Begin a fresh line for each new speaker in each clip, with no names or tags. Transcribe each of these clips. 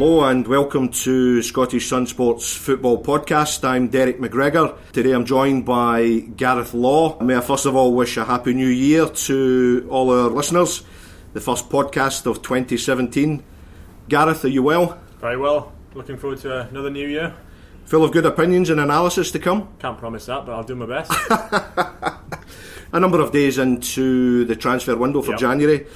Hello and welcome to Scottish Sun Sports Football Podcast. I'm Derek McGregor. Today I'm joined by Gareth Law. May I first of all wish a happy new year to all our listeners. The first podcast of 2017. Gareth, are you well?
Very well. Looking forward to another new year.
Full of good opinions and analysis to come.
Can't promise that, but I'll do my best.
a number of days into the transfer window for
Yep.
January.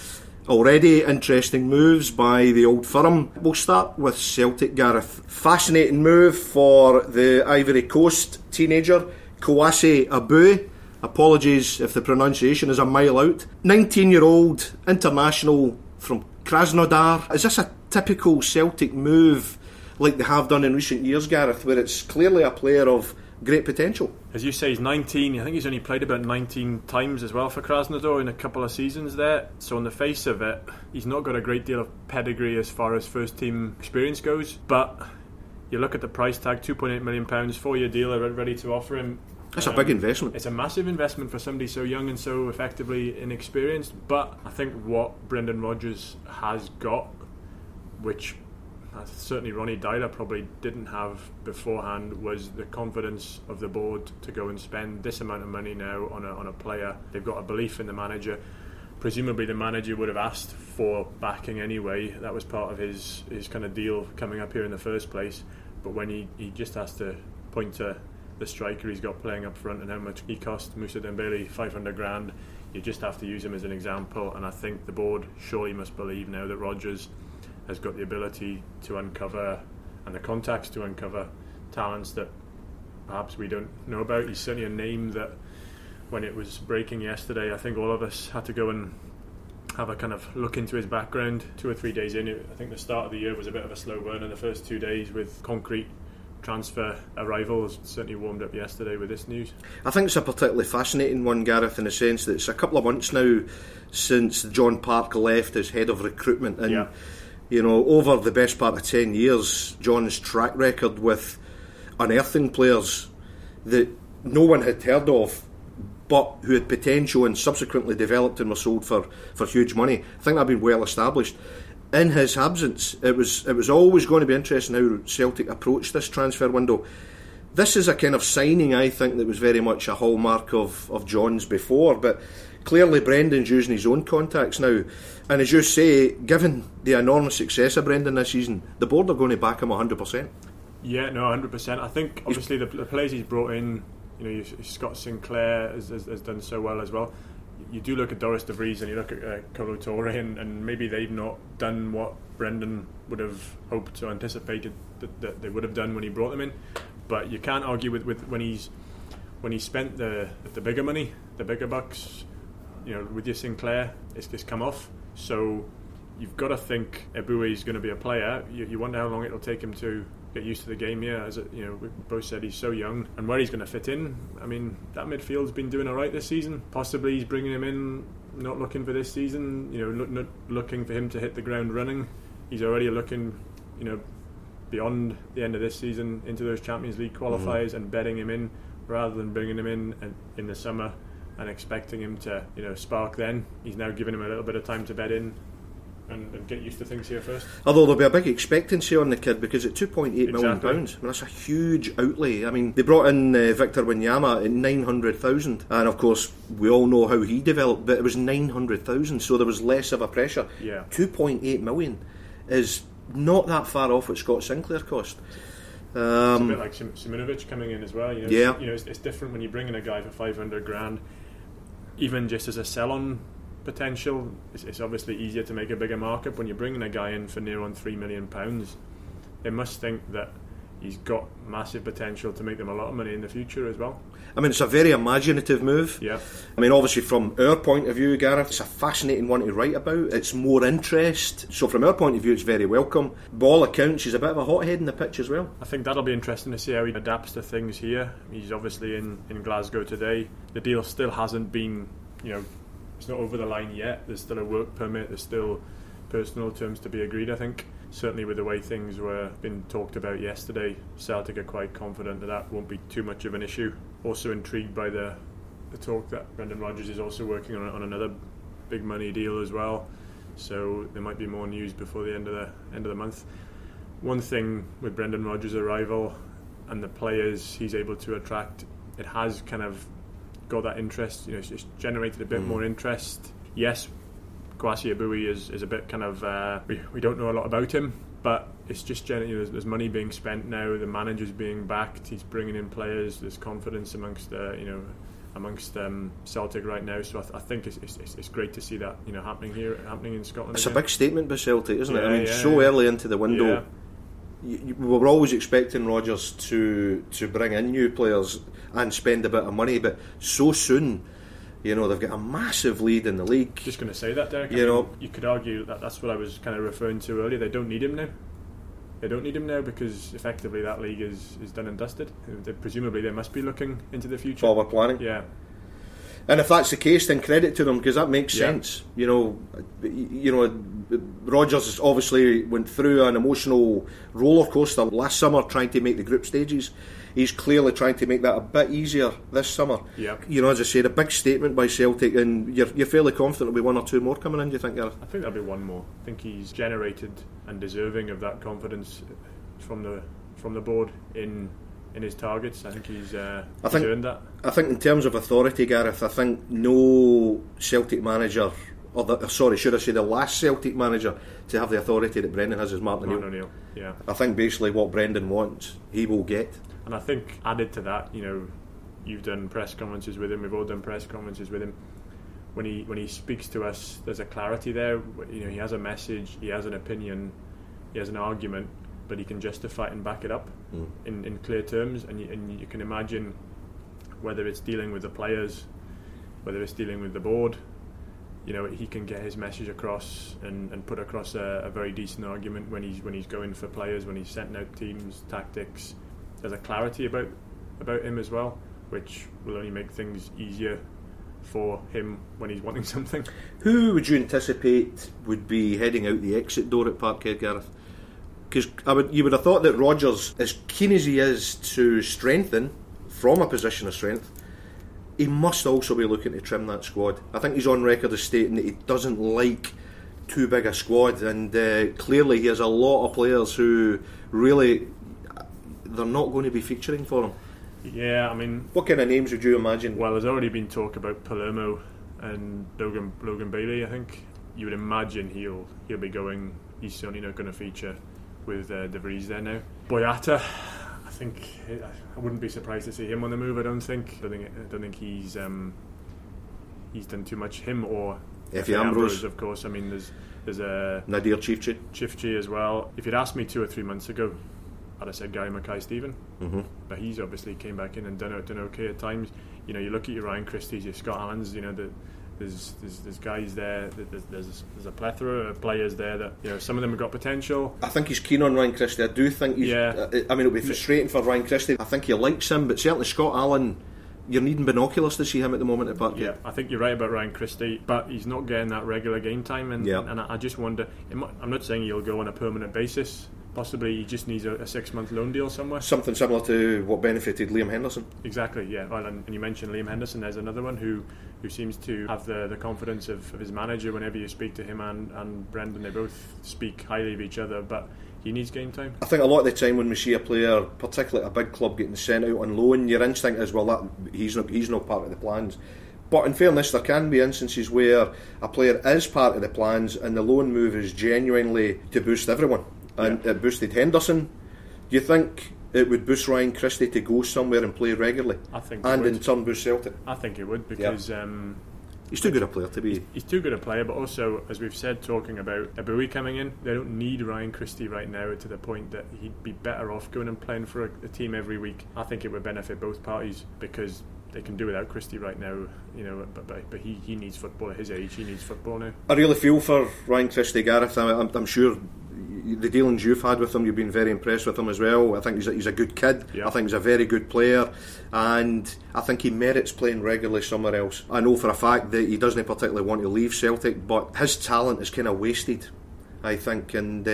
Already interesting moves by the old firm. We'll start with Celtic, Gareth. Fascinating move for the Ivory Coast teenager, Kouassi Eboue. Apologies if the pronunciation is a mile out. 19 year old international from Krasnodar. Is this a typical Celtic move like they have done in recent years, Gareth, where it's clearly a player of great potential?
As you say, he's 19. I think he's only played about 19 times as well for Krasnodar in a couple of seasons there. So, on the face of it, he's not got a great deal of pedigree as far as first team experience goes. But you look at the price tag £2.8 million, four year deal, ready to offer him.
That's a
Um,
big investment.
It's a massive investment for somebody so young and so effectively inexperienced. But I think what Brendan Rodgers has got, which Uh, certainly Ronny Deila probably didn't have beforehand, was the confidence of the board to go and spend this amount of money now on a, on a player. They've got a belief in the manager. Presumably, the manager would have asked for backing anyway. That was part of his, his kind of deal coming up here in the first place. But when he, he just has to point to the striker he's got playing up front and how much he cost Moussa Dembele 500 grand you just have to use him as an example and I think the board surely must believe now that Rodgers has got the ability to uncover and the contacts to uncover talents that perhaps we don't know about. He's certainly a name that when it was breaking yesterday I think all of us had to go and have a kind of look into his background two or three days in. It, I think the start of the year was a bit of a slow burn in the first two days with concrete transfer arrivals certainly warmed up yesterday with this news.
I think it's a particularly fascinating one, Gareth, in the sense that it's a couple of months now since John Park left as head of recruitment, and
Yeah.
You know, over the best part of ten years, John's track record with unearthing players that no one had heard of, but who had potential and subsequently developed and were sold for, for huge money. I think that had been well established. In his absence, it was it was always going to be interesting how Celtic approached this transfer window this is a kind of signing I think that was very much a hallmark of, of John's before, but clearly Brendan's using his own contacts now. And as you say, given the enormous success of Brendan this season, the board are going to back him 100%.
Yeah, no, hundred percent. I think obviously the, the players he's brought in, you know, Scott Sinclair has, has, has done so well as well. You do look at Dorus De Vries and you look at uh, Kolo Touré, and, and maybe they've not done what Brendan would have hoped or anticipated that, that they would have done when he brought them in. But you can't argue with, with when he's when he spent the the bigger money, the bigger bucks. You know, with your Sinclair, it's just come off. So you've got to think Eboué is going to be a player. You, you wonder how long it'll take him to get used to the game here. As it, you know, we both said he's so young, and where he's going to fit in. I mean, that midfield's been doing all right this season. Possibly he's bringing him in, not looking for this season. You know, look, not looking for him to hit the ground running. He's already looking, you know, beyond the end of this season into those Champions League qualifiers mm. and betting him in rather than bringing him in uh, in the summer and expecting him to, you know, spark. Then he's now giving him a little bit of time to bed in. And, and get used to things here first.
Although there'll be a big expectancy on the kid because at 2.8 million
Exactly.
pounds, I mean, that's a huge outlay. I mean, they brought in uh, Victor Wanyama at 900,000, and of course, we all know how he developed, but it was 900,000, so there was less of a pressure.
Yeah.
2.8 million is not that far off what Scott Sinclair cost.
It's a bit like Sim- Simunovic coming in as well. You know,
Yeah.
It's, you know, it's, it's different when you bring in a guy for 500 grand, even just as a sell-on potential. It's, it's obviously easier to make a bigger markup when you're bringing a guy in for near on three million pounds. They must think that he's got massive potential to make them a lot of money in the future as well.
I mean, it's a very imaginative move.
Yeah.
I mean, obviously, from our point of view, Gareth, it's a fascinating one to write about. It's more interest. So, from our point of view, it's very welcome. Ball accounts, he's a bit of a hothead in the pitch as well.
I think that'll be interesting to see how he adapts to things here. He's obviously in, in Glasgow today. The deal still hasn't been, you know, it's not over the line yet. There's still a work permit, there's still personal terms to be agreed, I think certainly with the way things were being talked about yesterday, Celtic are quite confident that that won't be too much of an issue. Also intrigued by the the talk that Brendan Rodgers is also working on, on another big money deal as well. So there might be more news before the end of the end of the month. One thing with Brendan Rodgers' arrival and the players he's able to attract, it has kind of got that interest. You know, it's generated a bit mm. more interest. Yes, Kouassi Eboue is, is a bit kind of uh, we, we don't know a lot about him, but it's just generally you know, there's, there's, money being spent now. The manager's being backed. He's bringing in players. There's confidence amongst uh, you know amongst um, Celtic right now. So I, th- I think it's, it's, it's, great to see that you know happening here, happening in Scotland.
It's
again.
a big statement by Celtic, isn't
yeah,
it? I mean,
yeah,
so
yeah.
early into the window. we were always expecting Rodgers to to bring in new players and spend a bit of money, but so soon you know, they've got a massive lead in the league.
Just going to say that, Derek.
You
I mean,
know,
you could argue that that's what I was kind of referring to earlier. They don't need him now. They don't need him now because effectively that league is, is done and dusted. They, presumably, they must be looking into the future.
Forward planning.
Yeah.
And if that's the case, then credit to them because that makes
Yeah.
sense. You know, you know, Rodgers obviously went through an emotional roller coaster last summer trying to make the group stages. He's clearly trying to make that a bit easier this summer.
Yeah.
You know, as I said, a big statement by Celtic, and you're, you're fairly confident there'll be one or two more coming in. Do you think, Gareth?
I think there'll be one more. I think he's generated and deserving of that confidence from the from the board in in his targets. I think he's uh,
I think-
earned that.
I think in terms of authority, Gareth, I think no Celtic manager, or the, sorry, should I say the last Celtic manager to have the authority that Brendan has is Martin
Martin
O'Neill.
O'Neill. Yeah.
I think basically what Brendan wants, he will get.
And I think added to that, you know, you've done press conferences with him. We've all done press conferences with him. When he when he speaks to us, there's a clarity there. You know, he has a message, he has an opinion, he has an argument, but he can justify it and back it up
Mm.
in, in clear terms. And you, and you can imagine whether it's dealing with the players, whether it's dealing with the board. You know, he can get his message across and, and put across a, a very decent argument when he's when he's going for players, when he's setting out teams, tactics. There's a clarity about about him as well, which will only make things easier for him when he's wanting something.
Who would you anticipate would be heading out the exit door at Parkhead, Gareth? Because would, you would have thought that Rodgers, as keen as he is to strengthen from a position of strength, he must also be looking to trim that squad. I think he's on record as stating that he doesn't like too big a squad, and uh, clearly he has a lot of players who really they're not going to be featuring for him.
Yeah, I mean,
What kind of names would you imagine?
well, there's already been talk about Palermo and Logan Logan Bailey. I think you would imagine he'll he'll be going. He's certainly not going to feature with uh, De Vries there now. Boyata, I think I wouldn't be surprised to see him on the move. I don't think. I don't think, I don't think he's um, he's done too much. Him or
Efe Ambrose.
of course. I mean, there's there's a
Nadir Ciftci.
Ciftci as well. If you'd asked me two or three months ago, I'd have said Gary Mackay-Steven.
Mm-hmm.
But he's obviously came back in and done, done okay at times. You know, you look at your Ryan Christie's, your Scott Allens. You know, the, there's, there's there's guys there. There's, there's there's a plethora of players there that you know. Some of them have got potential.
I think he's keen on Ryan Christie. I do think he's.
Yeah.
I I mean, it'll be frustrating for Ryan Christie. I think he likes him, but certainly Scott Allen, you're needing binoculars to see him at the moment at Parkhead.
Yeah, I think you're right about Ryan Christie, but he's not getting that regular game time, and
Yeah.
and I I just wonder. might- I'm not saying he'll go on a permanent basis. Possibly he just needs a, a six month loan deal somewhere.
Something similar to what benefited Liam Henderson.
Exactly, yeah. Well, and, and you mentioned Liam Henderson. There's another one who, who seems to have the, the confidence of, of his manager. Whenever you speak to him and, and Brendan, they both speak highly of each other. But he needs game time.
I think a lot of the time when we see a player, particularly a big club, getting sent out on loan, your instinct is, well, that he's not he's not part of the plans. But in fairness, there can be instances where a player is part of the plans, and the loan move is genuinely to boost everyone. And
Yeah.
it boosted Henderson. Do you think it would boost Ryan Christie to go somewhere and play regularly,
I think. it
and
would.
in turn boost Celtic?
I think it would because um,
He's too good a player to be.
He's too good a player, but also, as we've said, talking about Eboue coming in, they don't need Ryan Christie right now to the point that he'd be better off going and playing for a, a team every week. I think it would benefit both parties because they can do without Christie right now, you know. But but, but he, he needs football at his age. He needs football now.
I really feel for Ryan Christie, Gareth. I'm, I'm sure the dealings you've had with him, you've been very impressed with him as well. I think he's a, he's a good kid.
Yeah.
I think he's a very good player, and I think he merits playing regularly somewhere else. I know for a fact that he doesn't particularly want to leave Celtic, but his talent is kind of wasted. I think, and uh,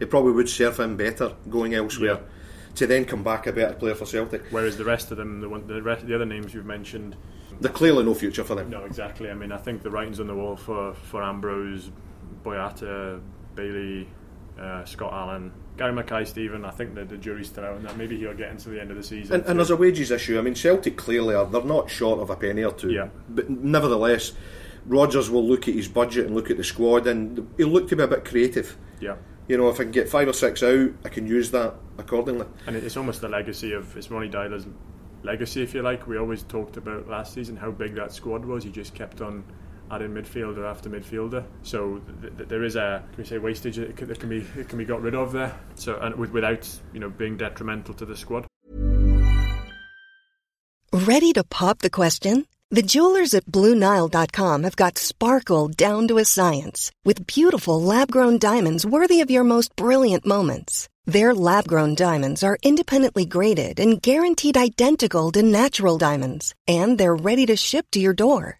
it probably would serve him better going elsewhere.
Yeah.
To then come back a better player for Celtic.
Whereas the rest of them, the one, the rest, the other names you've mentioned,
There's clearly no future for them.
no, exactly. I mean, I think the writing's on the wall for for Ambrose, Boyata, Bailey, uh, Scott Allen, Gary Mackay, Steven. I think that the jury's still out on that. Maybe he'll get into the end of the season.
And, and there's a wages issue. I mean, Celtic clearly are. They're not short of a penny or two.
Yeah.
But nevertheless, Rodgers will look at his budget and look at the squad, and he'll look to be a bit creative.
yeah.
You know, if I can get five or six out, I can use that accordingly.
And it's almost the legacy of it's Ronny Deila's legacy, if you like. We always talked about last season how big that squad was. He just kept on adding midfielder after midfielder. So th- th- there is a can we say wastage that can, that can be it can be got rid of there. So and with, without you know being detrimental to the squad.
Ready to pop the question? The jewelers at BlueNile.com have got sparkle down to a science with beautiful lab grown diamonds worthy of your most brilliant moments. Their lab grown diamonds are independently graded and guaranteed identical to natural diamonds, and they're ready to ship to your door.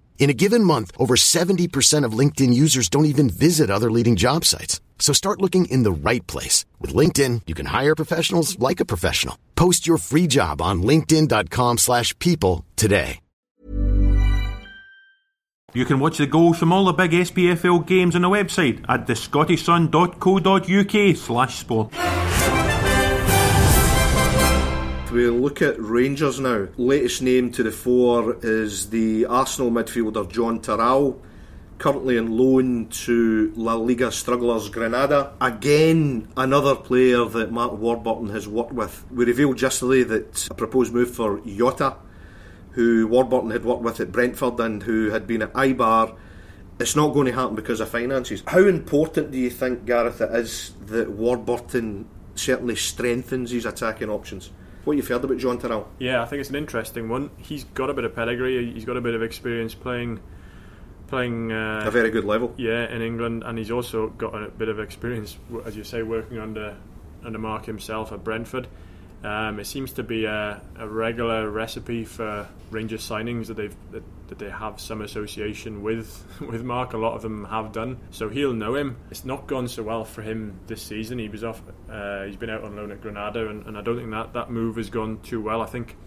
In a given month, over 70% of LinkedIn users don't even visit other leading job sites. So start looking in the right place. With LinkedIn, you can hire professionals like a professional. Post your free job on linkedin.com slash people today.
You can watch the goals from all the big SPFL games on the website at thescottishsun.co.uk slash sport.
We look at Rangers now. Latest name to the fore is the Arsenal midfielder Jon Toral, currently on loan to La Liga strugglers Granada. Again, another player that Mark Warburton has worked with. We revealed yesterday that a proposed move for Jota, who Warburton had worked with at Brentford and who had been at Eibar. It's not going to happen because of finances. How important do you think, Gareth, it is that Warburton certainly strengthens his attacking options? What you've heard about Jon Toral?
Yeah, I think it's an interesting one. He's got a bit of pedigree. He's got a bit of experience playing, playing. Uh,
A very good level.
Yeah, in England, and he's also got a bit of experience, as you say, working under under Mark himself at Brentford. Um, it seems to be a, a regular recipe for Rangers signings that they've that, that they have some association with with Mark. A lot of them have done, so he'll know him. It's not gone so well for him this season. He was off. Uh, he's been out on loan at Granada, and, and I don't think that that move has gone too well. I think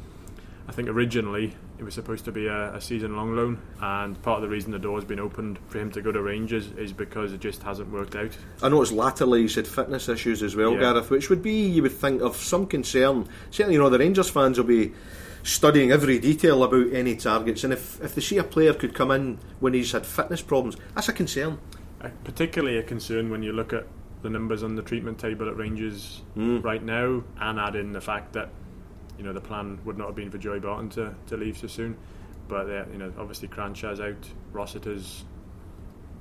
I think originally it was supposed to be a, a season long loan, and part of the reason the door's been opened for him to go to Rangers is because it just hasn't worked out.
I noticed latterly he's had fitness issues as well,
Yeah.
Gareth, which would be, you would think, of some concern. Certainly, you know, the Rangers fans will be studying every detail about any targets, and if, if they see a player could come in when he's had fitness problems, that's a concern.
Uh, particularly a concern when you look at the numbers on the treatment table at Rangers right now, and add in the fact that you know the plan would not have been for Joey Barton to, to leave so soon, but uh, you know obviously Kranjčar's out, Rossiter's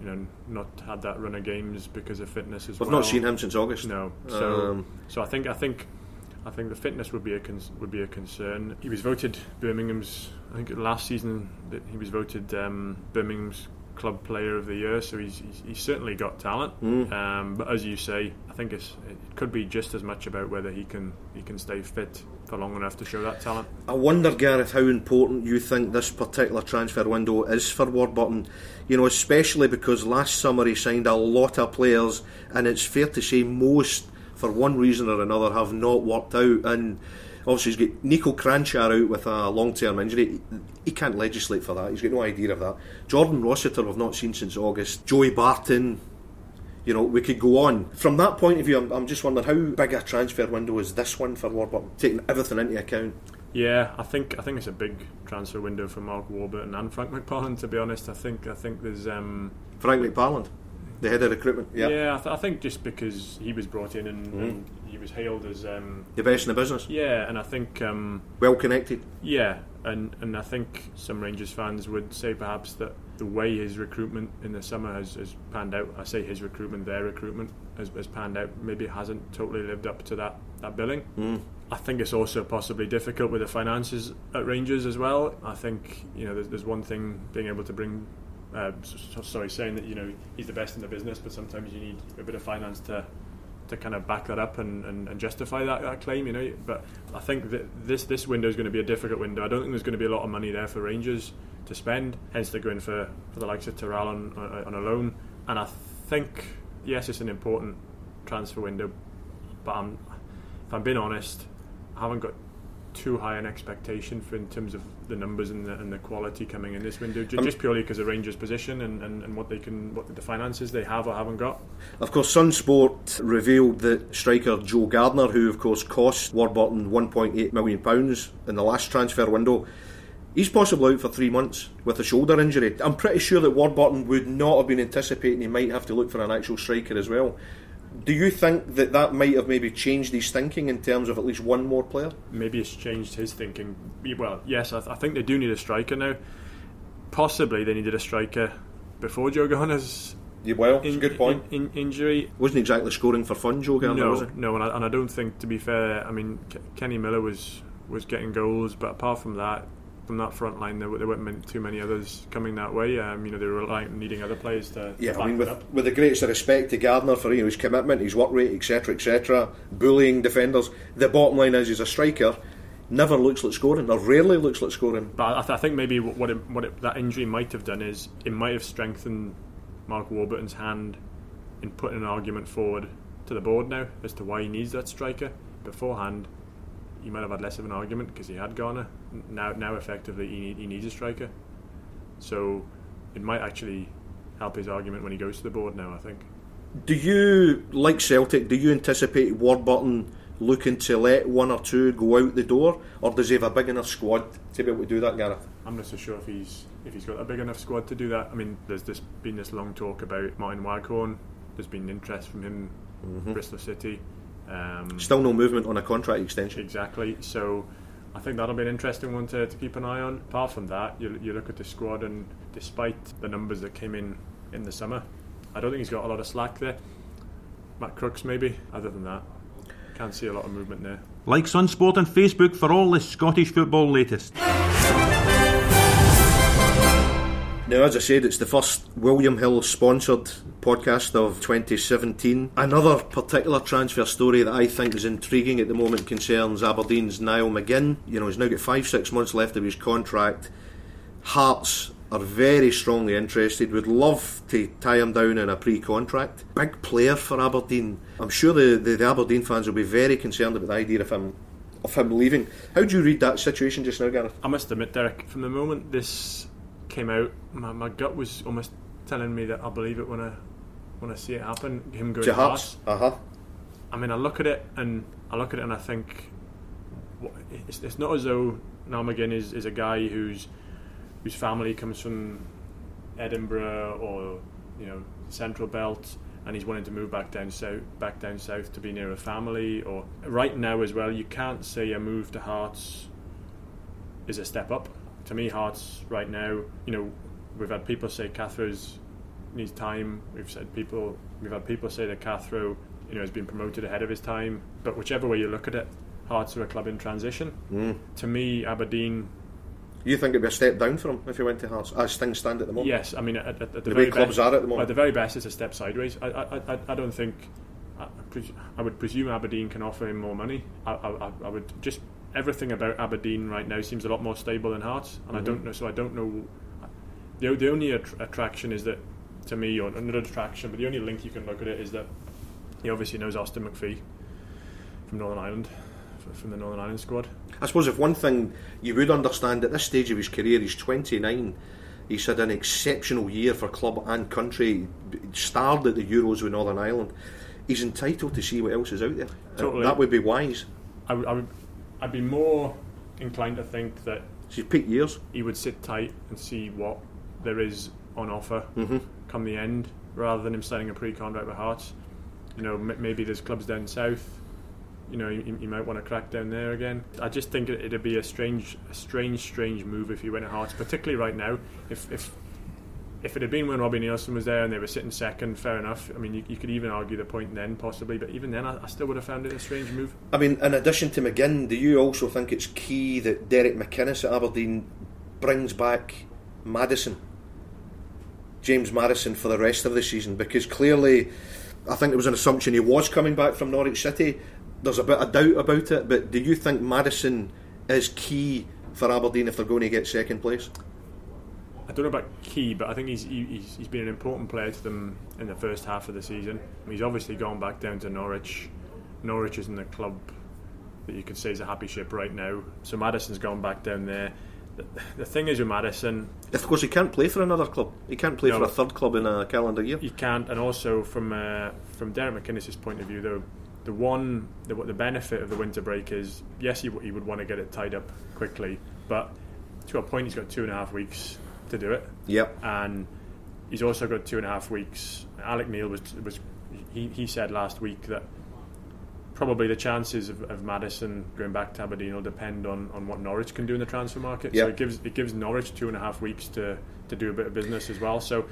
you know not had that run of games because of fitness as well.
not seen him since August.
No, so
Um,
so I think I think I think the fitness would be a con- would be a concern. He was voted Birmingham's. I think last season that he was voted um, Birmingham's club player of the year. So he's he's, he's certainly got talent. Um, but as you say, I think it's, it could be just as much about whether he can he can stay fit for long enough to show that talent.
I wonder, Gareth, how important you think this particular transfer window is for Warburton. You know, especially because last summer he signed a lot of players, and it's fair to say most, for one reason or another, have not worked out. And Obviously, he's got Nico Kranjčar out with a long term injury. He, he can't legislate for that. He's got no idea of that. Jordan Rossiter, we've not seen since August. Joey Barton. You know, we could go on. From that point of view, I'm, I'm just wondering how big a transfer window is this one for Warburton, taking everything into account.
Yeah, I think I think it's a big transfer window for Mark Warburton and Frank McParland. To be honest, I think I think there's um,
Frank McParland, the head of recruitment. Yeah,
yeah. I, th- I think just because he was brought in and, and he was hailed as um,
the best in the business.
yeah, and I think um,
Well connected.
yeah, and and I think some Rangers fans would say perhaps that the way his recruitment in the summer has, has panned out. I say his recruitment, their recruitment has, has panned out. Maybe hasn't totally lived up to that that billing. I think it's also possibly difficult with the finances at Rangers as well. I think you know there's, there's one thing being able to bring. Uh, sorry, saying that you know he's the best in the business, but sometimes you need a bit of finance to to kind of back that up and, and, and justify that, that claim, you know. But I think that this this window is going to be a difficult window. I don't think there's going to be a lot of money there for Rangers to spend. Hence, they're going for, for the likes of Toral on, on, on a loan. And I think yes, it's an important transfer window, but I'm, if I'm being honest, I haven't got too high an expectation for in terms of the numbers and the, and the quality coming in this window, ju-
Um,
just purely because of Rangers' position and, and, and what they can, what the finances they have or haven't got.
Of course, Sunsport revealed that striker Joe Garner, who of course cost Warburton £1.8 million in the last transfer window, he's possibly out for three months with a shoulder injury. I'm pretty sure that Warburton would not have been anticipating he might have to look for an actual striker as well. Do you think that that might have maybe changed his thinking in terms of at least one more player?
maybe it's changed his thinking. Well, yes, I, th- I think they do need a striker now. Possibly they needed a striker before Joe Garner's
Yeah, well,
in,
good point.
in, in, injury.
Wasn't exactly scoring for fun, Joe Garner, was
No, no, and I, and I don't think, to be fair, I mean, K- Kenny Miller was was getting goals, but apart from that, from that front line, there, there weren't too many others coming that way. Um, you know, they were relying, needing other players to
Yeah,
back
I mean, with, with the greatest of respect to Garner for you know, his commitment, his work rate, etc., etc., bullying defenders, the bottom line is he's a striker, never looks like scoring, or rarely looks like scoring.
But I, th- I think maybe what what, it, what it, that injury might have done is it might have strengthened Mark Warburton's hand in putting an argument forward to the board now as to why he needs that striker. Beforehand, he might have had less of an argument because he had Garner. Now, now effectively, he, need, he needs a striker. So it might actually help his argument when he goes to the board now. I think.
Do you, like Celtic, do you anticipate Warburton looking to let one or two go out the door, or does he have a big enough squad to be able to do that, Gareth?
I'm not so sure if he's if he's got a big enough squad to do that. I mean, there's this been this long talk about Martyn Waghorn. There's been interest from him, mm-hmm. Bristol City. Um,
Still no movement on a contract extension.
exactly. So I think that'll be an interesting one to, to keep an eye on. Apart from that, you, you look at the squad, and despite the numbers that came in in the summer, I don't think he's got a lot of slack there. Matt Crooks, maybe. Other than that, can't see a lot of movement there.
Like Sunsport on Facebook for all the Scottish football latest.
Now, as I said, it's the first William Hill sponsored podcast of 2017. Another particular transfer story that I think is intriguing at the moment concerns Aberdeen's Niall McGinn. You know, he's now got five, six months left of his contract. Hearts are very strongly interested, would love to tie him down in a pre contract. Big player for Aberdeen. I'm sure the, the, the Aberdeen fans will be very concerned about the idea of him, of him leaving. How do you read that situation just now, Gareth?
I must admit, Derek, from the moment this came out, my, my gut was almost telling me that I believe it when I when I see it happen. Him going
Hearts? Uh huh.
I mean, I look at it and I look at it and I think it's, it's not as though Niall McGinn is, is a guy whose whose family comes from Edinburgh or you know Central Belt and he's wanting to move back down south back down south to be near a family or right now as well you can't say a move to Hearts is a step up to me Hearts right now you know we've had people say Cathro's needs time we've said people we've had people say that Cathro you know has been promoted ahead of his time but whichever way you look at it Hearts are a club in transition
Mm.
to me Aberdeen
You think it'd be a step down for him if he went to Hearts, as things stand at the moment?
Yes, I mean at, at, at the,
The
very
way clubs
best,
are at the moment.
At the very best, it's a step sideways. I, I, I, I don't think. I, I would presume Aberdeen can offer him more money. I, I, I would just everything about Aberdeen right now seems a lot more stable than Hearts, and I
Mm-hmm.
don't know. So I don't know. The, the only att- attraction is that to me, or not attraction, but the only link you can look at it is that he obviously knows Austin McPhee from Northern Ireland from the Northern Ireland squad.
I suppose if one thing you would understand at this stage of his career, he's 29. He's had an exceptional year for club and country. Starred at the Euros with Northern Ireland. He's entitled to see what else is out there.
Uh, totally.
that would be wise.
I would, I would, I'd be more inclined to think that
his peak years.
he would sit tight and see what there is on offer
Mm-hmm.
come the end, rather than him signing a pre-contract with Hearts. You know, m- maybe there's clubs down south. You know, you, you might want to crack down there again. I just think it, it'd be a strange, a strange, strange move if he went to Hearts, particularly right now. If if if it had been when Robbie Neilson was there and they were sitting second, fair enough. I mean, you, you could even argue the point then, possibly, but even then, I, I still would have found it a strange move.
I mean, in addition to McGinn, do you also think it's key that Derek McInnes at Aberdeen brings back Maddison, James Maddison, for the rest of the season? Because clearly, I think there was an assumption he was coming back from Norwich City. There's a bit of doubt about it, but do you think Maddison is key for Aberdeen if they're going to get second place?
I don't know about Key, but I think he's, he- he's he's been an important player to them in the first half of the season. He's obviously gone back down to Norwich. Norwich isn't a club that you could say is a happy ship right now. So Maddison's gone back down there. The, thing is with Maddison,
Of course, he can't play for another club. He can't play
No.
for a third club in a calendar year.
he can't, and also from uh, from Derek McInnes' point of view, though, the one the, the benefit of the winter break is, yes, he, he would want to get it tied up quickly, but to a point, he's got two and a half weeks to do it.
Yep.
and he's also got two and a half weeks. Alex Neil was was he, he said last week that probably the chances of, of Maddison going back to Aberdeen will depend on, on what Norwich can do in the transfer market. So it gives it gives Norwich two and a half weeks to, to do a bit of business as well. So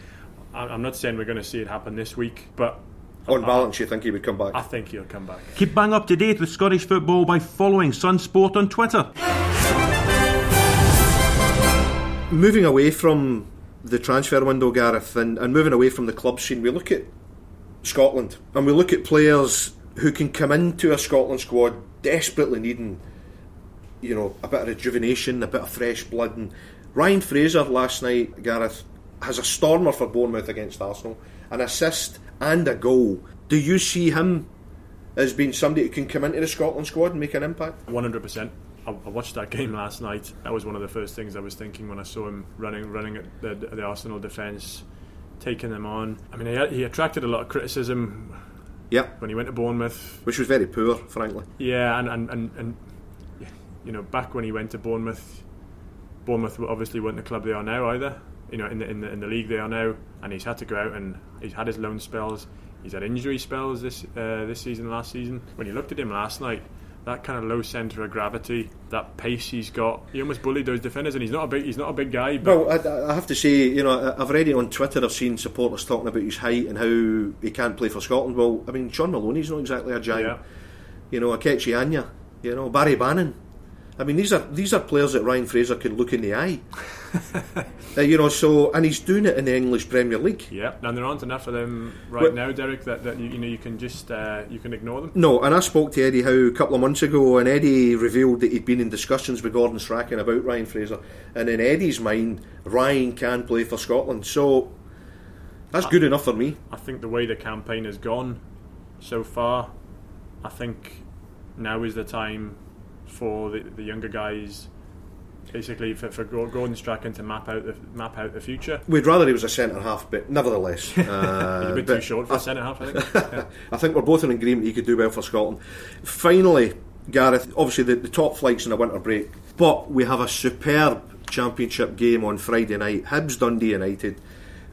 I- I'm not saying we're going to see it happen this week, but
On balance, you think he would come back?
I think he'll come back.
Keep bang up to date with Scottish football by following Sun Sport on Twitter.
moving away from the transfer window, Gareth, and, and moving away from the club scene, we look at Scotland and we look at players who can come into a Scotland squad desperately needing, you know, a bit of rejuvenation, a bit of fresh blood. And Ryan Fraser last night, Gareth, has a stormer for Bournemouth against Arsenal, an assist and a goal. Do you see him as being somebody who can come into the Scotland squad and make an impact?
One hundred percent. I I watched that game last night. That was one of the first things I was thinking when I saw him running, running at the, the Arsenal defence, taking them on. I mean, he, he attracted a lot of criticism
Yep.
when he went to Bournemouth.
Which was very poor, frankly.
Yeah, and and, and, and you know, back when he went to Bournemouth, Bournemouth obviously weren't the club they are now either. You know, in the in the, in the league they are now, and he's had to go out and he's had his loan spells. He's had injury spells this uh, this season, last season. When you looked at him last night, that kind of low centre of gravity, that pace he's got, he almost bullied those defenders. And he's not a big he's not a big guy, but
Well, I, I have to say, you know, I've read it on Twitter. I've seen supporters talking about his height and how he can't play for Scotland. Well, I mean, John Maloney's not exactly a giant.
yeah.
You know, Ikechi Anya, you know, Barry Bannan. I mean, these are these are players that Ryan Fraser can look in the eye. Uh, you know, so and he's doing it in the English Premier League.
Yeah, and there aren't enough of them right
Well-
now, Derek. That, that you, you know you can just uh, you can ignore them.
No, and I spoke to Eddie Howe a couple of months ago, and Eddie revealed that he'd been in discussions with Gordon Strachan about Ryan Fraser. And in Eddie's mind, Ryan can play for Scotland, so that's good enough for me.
I think the way the campaign has gone so far, I think now is the time for the, the younger guys, basically for, for Gordon Strachan to map out the map out the future.
We'd rather he was a centre half, but nevertheless, uh,
a bit too short for a centre half, I think. Yeah.
I think we're both in agreement he could do well for Scotland. Finally, Gareth, obviously the, the top flight's in a winter break, but we have a superb championship game on Friday night. Hibs Dundee United,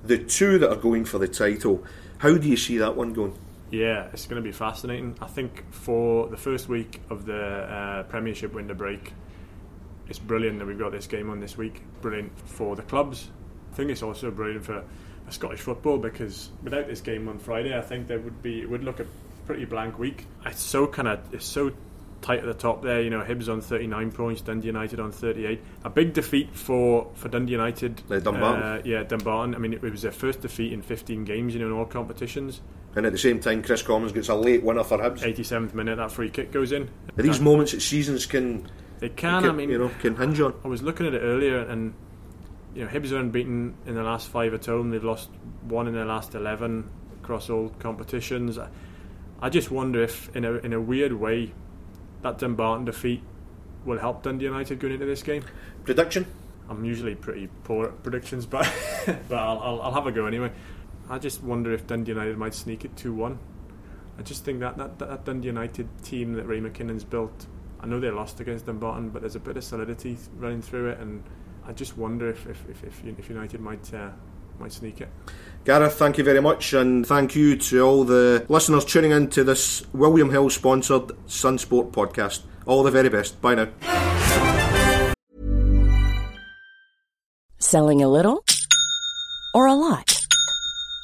the two that are going for the title. How do you see that one going?
Yeah, it's going to be fascinating. I think for the first week of the uh, Premiership winter break, it's brilliant that we've got this game on this week. Brilliant for the clubs. I think it's also brilliant for, for Scottish football because without this game on Friday, I think there would be it would look a pretty blank week. It's so kind of it's so tight at the top there. You know, Hibs on 39 points, Dundee United on 38. A big defeat for for Dundee United.
Uh, Dumbarton.
Uh, yeah, Dumbarton. I mean, it was their first defeat in 15 games. You know, in all competitions.
And at the same time, Kris Commons gets a late winner for Hibs.
87th minute, that free kick goes in.
Are these moments that seasons can,
They can.
can
I mean,
you know, can hinge on?
I was looking at it earlier, and you know, Hibs are unbeaten in the last five at home. They've lost one in their last eleven across all competitions. I, I just wonder if, in a in a weird way, that Dumbarton defeat will help Dundee United going into this game.
Prediction?
I'm usually pretty poor at predictions, but but I'll, I'll, I'll have a go anyway. I just wonder if Dundee United might sneak it two one. I just think that, that that Dundee United team that Ray McKinnon's built. I know they lost against Dumbarton, but there's a bit of solidity running through it, and I just wonder if if, if, if, if United might uh, might sneak it.
Gareth, thank you very much, and thank you to all the listeners tuning in to this William Hill sponsored Sunsport podcast. All the very best. Bye now.
Selling a little or a lot?